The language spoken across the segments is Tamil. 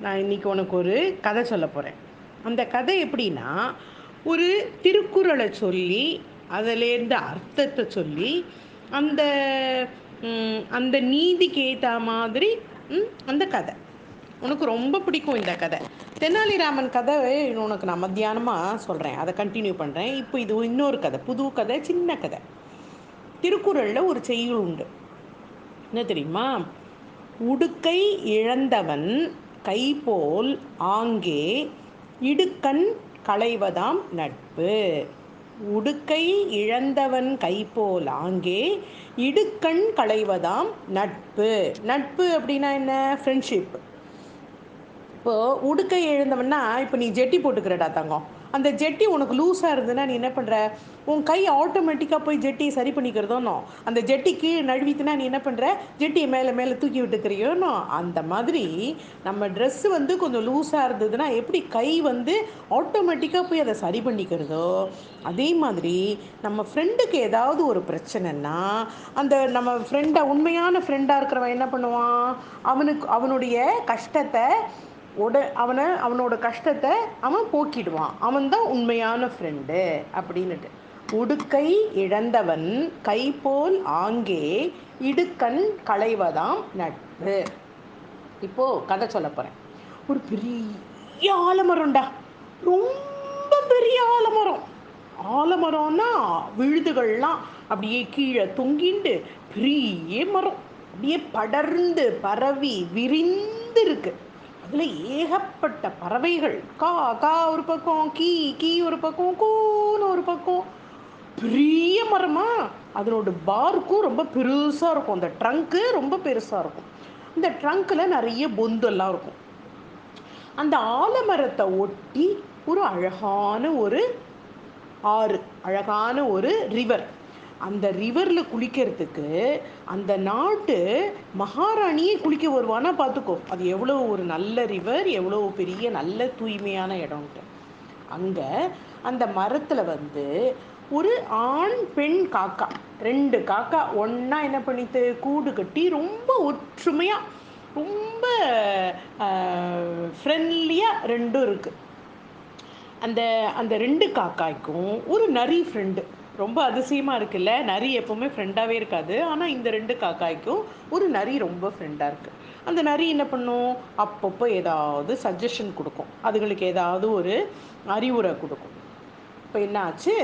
நான் இன்னைக்கு உனக்கு ஒரு கதை சொல்ல போகிறேன் அந்த கதை எப்படின்னா ஒரு திருக்குறளை சொல்லி அதிலேருந்து அர்த்தத்தை சொல்லி அந்த அந்த நீதிக்கு ஏற்ற மாதிரி ம், அந்த கதை. உனக்கு ரொம்ப பிடிக்கும் இந்த கதை. தெனாலிராமன் கதை உனக்கு நான் மத்தியானமாக சொல்கிறேன் அதை கண்டினியூ பண்ணுறேன் இப்போ இது இன்னொரு கதை புது கதை சின்ன கதை. திருக்குறளில் ஒரு செய்யுள் உண்டு. என்ன தெரியுமா? உடுக்கை இழந்தவன் கைபோல் ஆங்கே இடுக்கண் களைவதாம் நட்பு. உடுக்கை இழந்தவன் கைபோல் ஆங்கே இடுக்கண் களைவதாம் நட்பு. நட்பு அப்படின்னா என்ன? ஃப்ரெண்ட்ஷிப் இப்போ உடுக்கை எழுந்தவன்னா இப்போ நீ ஜெட்டி போட்டுக்கிறடா தங்கம். அந்த ஜெட்டி உனக்கு லூஸாக இருந்ததுன்னா நீ என்ன பண்ணுற உன் கை ஆட்டோமேட்டிக்காக போய் ஜெட்டியை சரி பண்ணிக்கிறதோனோ அந்த ஜெட்டி கீழே நழுவித்துனா நீ என்ன பண்ணுற ஜெட்டியை மேலே மேலே தூக்கி விட்டுக்கிறியோனோ அந்த மாதிரி நம்ம ட்ரெஸ்ஸு வந்து கொஞ்சம் லூஸாக இருந்ததுன்னா எப்படி கை வந்து ஆட்டோமேட்டிக்காக போய் அதை சரி பண்ணிக்கிறதோ? அதே மாதிரி நம்ம ஃப்ரெண்டுக்கு ஏதாவது ஒரு பிரச்சனைன்னா அந்த நம்ம ஃப்ரெண்டை உண்மையான ஃப்ரெண்டாக இருக்கிறவன் என்ன பண்ணுவான்? அவனுக்கு அவனுடைய கஷ்டத்தை உட அவனை அவனோட கஷ்டத்தை அவன் போக்கிடுவான். அவன் தான் உண்மையான ஃப்ரெண்டு அப்படின்னுட்டு. உடுக்கை இழந்தவன் கைபோல் ஆங்கே இடுக்கண் களைவதாம் நட்பு. இப்போ கதை சொல்ல போறேன். ஒரு பெரிய ஆலமரம்டா. ரொம்ப பெரிய ஆலமரம். ஆலமரம்னா விழுதுகள்லாம் அப்படியே கீழே தொங்கிண்டு பெரிய மரம். அப்படியே படர்ந்து பரவி விரிந்து இருக்கு அதில் ஏகப்பட்ட பறவைகள். கா கா ஒரு பக்கம் கீ கீ ஒரு பக்கம் கூன்னு ஒரு பக்கம். பெரிய மரமா? அதனோட பார்க்கும் ரொம்ப பெருசாக இருக்கும். அந்த ட்ரங்க்கு ரொம்ப பெருசாக இருக்கும். இந்த ட்ரங்க்கில் நிறைய பொந்தெல்லாம் இருக்கும். அந்த ஆலமரத்தை ஒட்டி ஒரு அழகான ஒரு ஆறு அழகான ஒரு ரிவர் அந்த ரிவரில் குளிக்கிறதுக்கு அந்த நாட்டு மகாராணியே குளிக்க வருவானா பார்த்துக்கோ அது எவ்வளோ ஒரு நல்ல ரிவர் எவ்வளோ பெரிய நல்ல தூய்மையான இடம்ட்டு அங்கே அந்த மரத்தில் வந்து ஒரு ஆண் பெண் காக்கா. ரெண்டு காக்கா ஒன்றா என்ன பண்ணிட்டு கூடு கட்டி ரொம்ப ஒற்றுமையாக ரொம்ப ஃப்ரெண்ட்லியாக ரெண்டும் இருக்குது அந்த அந்த ரெண்டு காக்காய்க்கும் ஒரு நரி ஃப்ரெண்டு ரொம்ப அதிசயமாக இருக்குல்ல? நரி எப்போவுமே ஃப்ரெண்டாகவே இருக்காது. ஆனால் இந்த ரெண்டு காக்காய்க்கும் ஒரு நரி ரொம்ப ஃப்ரெண்டாக இருக்குது அந்த நரி என்ன பண்ணும்? அப்பப்போ ஏதாவது சஜஷன் கொடுக்கும். அதுங்களுக்கு ஏதாவது ஒரு அறிவுரை கொடுக்கும். இப்போ என்ன ஆச்சு?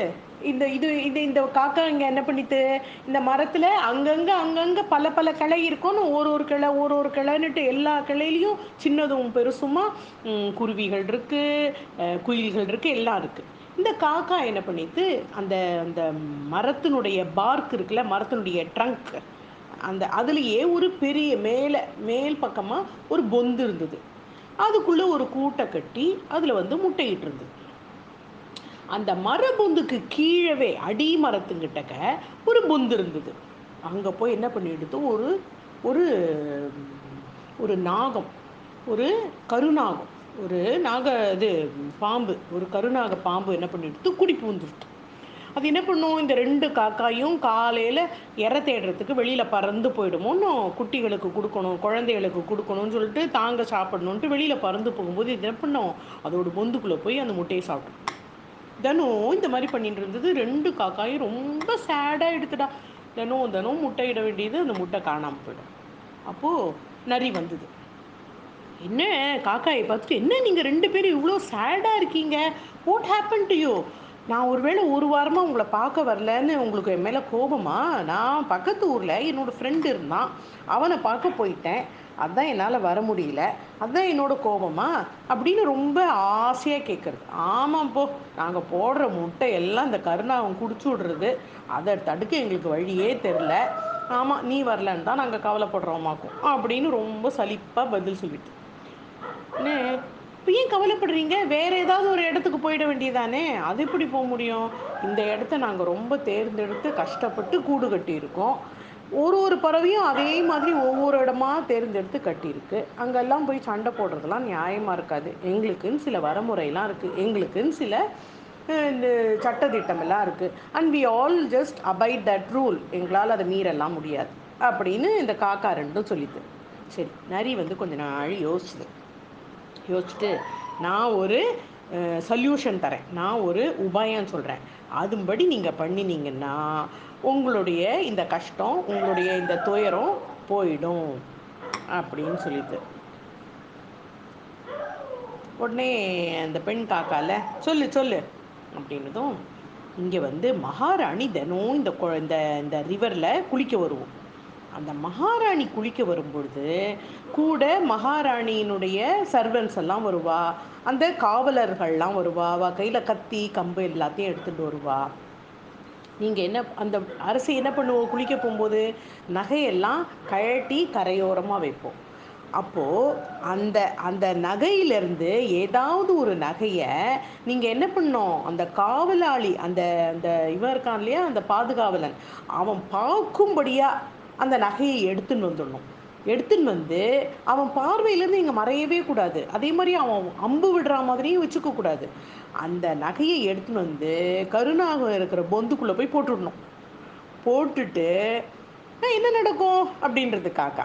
இந்த இது இது இந்த காக்கா இங்கே என்ன பண்ணிட்டு? இந்த மரத்தில் அங்கங்கே அங்கங்கே பல பல கிளை இருக்கும்னு ஒரு ஒரு கிளை ஒரு ஒரு கிளைன்னுட்டு எல்லா கிளையிலையும் சின்னதும் பெருசுமாக குருவிகள் இருக்குது குயில்கள் இருக்குது எல்லாம் இருக்குது இந்த காக்கா என்ன பண்ணிட்டு அந்த அந்த மரத்தினுடைய பார்க் இருக்குல்ல மரத்தினுடைய ட்ரங்க் அந்த அதுலேயே ஒரு பெரிய மேலே மேல் பக்கமாக ஒரு பொந்து இருந்தது. அதுக்குள்ளே ஒரு கூட்டை கட்டி அதில் வந்து முட்டையிட்டு இருந்தது. அந்த மரபொந்துக்கு கீழவே அடி மரத்துங்கிட்டக்க ஒரு பொந்து இருந்தது. அங்கே போய் என்ன பண்ணிடுது? ஒரு ஒரு ஒரு நாகம் ஒரு கருநாகம். ஒரு நாக இது பாம்பு ஒரு கருநாக பாம்பு என்ன பண்ணிடுது? குடி பூந்துருது அது என்ன பண்ணும்? இந்த ரெண்டு காக்காயும் காலையில் இற தேடுறதுக்கு வெளியில் பறந்து போயிடுமோன்னு குட்டிகளுக்கு கொடுக்கணும் குழந்தைகளுக்கு கொடுக்கணும்னு சொல்லிட்டு தாங்க சாப்பிடணுன்ட்டு வெளியில் பறந்து போகும்போது இது என்ன பண்ணோம்? அதோட பொந்துக்குள்ளே போய் அந்த முட்டையை சாப்பிடும். தினம் இந்த மாதிரி பண்ணிட்டு இருந்தது. ரெண்டு காக்காயும் ரொம்ப சேடாக எடுத்துட்டா. தினம் தினம் முட்டையிட வேண்டியது அந்த முட்டை காணாமல் போயிடும். அப்போது நரி வந்தது. என்ன காக்காயை பார்த்துட்டு என்ன நீங்கள் ரெண்டு பேரும் இவ்வளோ சேடாக இருக்கீங்க? வாட் ஹேப்பன் டு யூ நான் ஒருவேளை ஒரு வாரமாக உங்களை பார்க்க வரலன்னு உங்களுக்கு என் மேலே கோபமா? நான் பக்கத்து ஊரில் என்னோடய ஃப்ரெண்டு இருந்தான். அவனை பார்க்க போயிட்டேன். அதுதான் என்னால் வர முடியல. அதுதான் என்னோட கோபமா? அப்படின்னு ரொம்ப ஆசையாக கேட்குறது ஆமாம் போ நாங்கள் போடுற முட்டை எல்லாம் இந்த கருணாவன் குடிச்சு விடுறது. அதை தடுக்க எங்களுக்கு வழியே தெரில ஆமாம் நீ வரலன்னு தான் நாங்கள் கவலைப்படுறோமாக்கும். அப்படின்னு ரொம்ப சலிப்பாக பதில் சொல்லிட்டு. இப்போ ஏன் கவலைப்படுறீங்க? வேற ஏதாவது ஒரு இடத்துக்கு போயிட வேண்டியதானே? அது எப்படி போக முடியும்? இந்த இடத்த நாங்கள் ரொம்ப தேர்ந்தெடுத்து கஷ்டப்பட்டு கூடு கட்டியிருக்கோம். ஒரு ஒரு பறவையும் அதே மாதிரி ஒவ்வொரு இடமா தேர்ந்தெடுத்து கட்டியிருக்கு. அங்கெல்லாம் போய் சண்டை போடுறதெல்லாம் நியாயமாக இருக்காது. எங்களுக்குன்னு சில வரமுறையெல்லாம் இருக்குது எங்களுக்குன்னு சில இந்த சட்டத்திட்டமெல்லாம் இருக்குது and we all just abide that rule எங்களால் அதை மீறலாம் முடியாது. அப்படின்னு இந்த காக்கா ரெண்டும் சொல்லிது சரி நரி வந்து கொஞ்ச நாள் யோசிச்சுது யோசிச்சுட்டு நான் ஒரு சொல்யூஷன் தரேன். நான் ஒரு உபாயம் சொல்கிறேன் அதுபடி நீங்கள் பண்ணினீங்கன்னா உங்களுடைய இந்த கஷ்டம் உங்களுடைய இந்த துயரம் போயிடும் அப்படின்னு சொல்லிட்டு. உடனே அந்த பெண் காக்கால சொல்லு சொல்லு அப்படின்னதும் இங்கே வந்து மகாராணி தினம் இந்த கொ- இந்த இந்த ரிவரில் குளிக்க வருவோம். அந்த மகாராணி குளிக்க வரும்பொழுது கூட மகாராணியினுடைய சர்வன்ஸ் எல்லாம் வருவா. அந்த காவலர்கள்லாம் வருவா. அவ கையில் கத்தி கம்பு எல்லாத்தையும் எடுத்துகிட்டு வருவா. நீங்கள் என்ன அந்த அரசி என்ன பண்ணுவோம்? குளிக்க போகும்போது நகையெல்லாம் கழட்டி கரையோரமாக வைப்போம். அப்போது அந்த அந்த நகையிலேருந்து ஏதாவது ஒரு நகையை நீங்கள் என்ன பண்ணோம்? அந்த காவலாளி அந்த அந்த இவன் இருக்கான் இல்லையா? அந்த பாதுகாவலன் அவன் பார்க்கும்படியாக அந்த நகையை எடுத்துன்னு வந்துடணும். எடுத்துன்னு வந்து அவன் பார்வையிலேருந்து இங்கே மறையவே கூடாது. அதே மாதிரி அவன் அம்பு விடுற மாதிரியும் வச்சுக்க கூடாது. அந்த நகையை எடுத்துன்னு வந்து கருணாக இருக்கிற பொந்துக்குள்ளே போய் போட்டுடணும். போட்டுட்டு என்ன நடக்கும்? அப்படின்றது காக்கா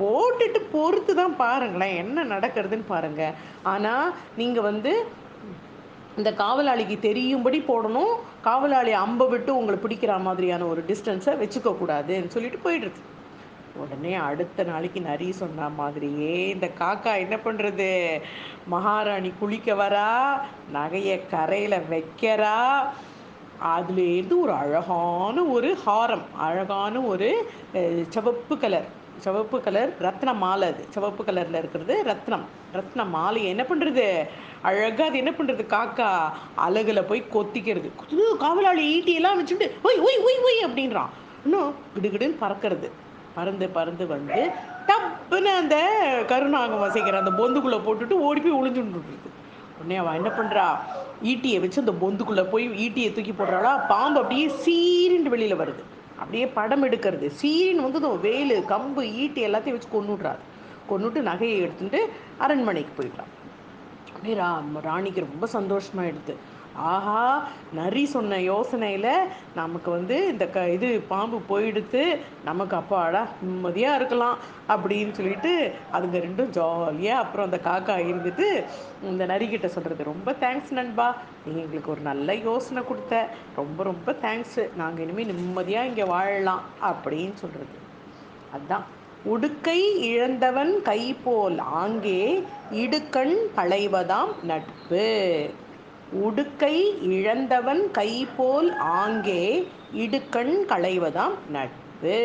போட்டுட்டு பொறுத்து தான் பாருங்களேன் என்ன நடக்கிறதுன்னு பாருங்க. ஆனால் நீங்கள் வந்து இந்த காவலாளிக்கு தெரியும்படி போடணும். காவலாளி அம்பை விட்டு உங்களை பிடிக்கிற மாதிரியான ஒரு டிஸ்டன்ஸை வச்சுக்க கூடாதுன்னு சொல்லிட்டு போயிடுறது உடனே அடுத்த நாளைக்கு நரி சொன்ன மாதிரியே இந்த காக்கா என்ன பண்ணுறது மகாராணி குளிக்க வரா நகையை கரையில் வைக்கிறா அதுலேருந்து ஒரு அழகான ஒரு ஹாரம் அழகான ஒரு சிவப்பு கலர் சிவப்பு கலர் ரத்ன மாலை அது. சிவப்பு கலரில் இருக்கிறது ரத்னம். ரத்ன மாலை என்ன பண்ணுறது அழகாக அது என்ன பண்ணுறது காக்கா அழகில் போய் கொத்திக்கிறது. குத்து, காவலாளி ஈட்டியெல்லாம் வச்சுட்டு ஒய் ஒய் ஒய் ஒய் அப்படின்றான். இன்னும் கிடுகிடுன்னு பறக்கிறது. பறந்து பறந்து வந்து டப்புன்னு அந்த கருணாகம் வசிக்கிற அந்த பொந்துக்குள்ளே போட்டுட்டு ஓடி போய் ஒளிஞ்சுட்டு உடனே அவன் என்ன பண்ணுறா ஈட்டியை வச்சு அந்த பொந்துக்குள்ளே போய் ஈட்டியை தூக்கி போடுறாளா பாம்பு அப்படியே சீரிண்டு வெளியில் வருது. அப்படியே படம் எடுக்கிறது. சீரின்னு வந்து வேலு கம்பு ஈட்டி எல்லாத்தையும் வச்சு கொண்டுடுறாரு கொண்டுட்டு நகையை எடுத்துட்டு அரண்மனைக்கு போயிட்டான் அப்படியே ரா ராணிக்கு ரொம்ப சந்தோஷமாயிடுது. ஆஹா நரி சொன்ன யோசனையில் நமக்கு வந்து இந்த க இது பாம்பு போயிடுத்து நமக்கு அப்பாடா நிம்மதியாக இருக்கலாம் அப்படின்னு சொல்லிட்டு அதுங்க ரெண்டும் ஜாலியாக அப்புறம் அந்த காக்கா இருந்துட்டு இந்த நரிக்கிட்ட சொல்கிறது ரொம்ப தேங்க்ஸ் நண்பா நீங்கள் எங்களுக்கு ஒரு நல்ல யோசனை கொடுத்த. ரொம்ப ரொம்ப தேங்க்ஸு நாங்கள் இனிமேல் நிம்மதியாக இங்கே வாழலாம் அப்படின்னு சொல்கிறது அதான். உடுக்கை இழந்தவன் கை போல் ஆங்கே இடுக்கண் களைவதாம் நட்பு. உடுக்கை இழந்தவன் கைபோல் ஆங்கே இடுக்கண் களைவதாம் நட்பு.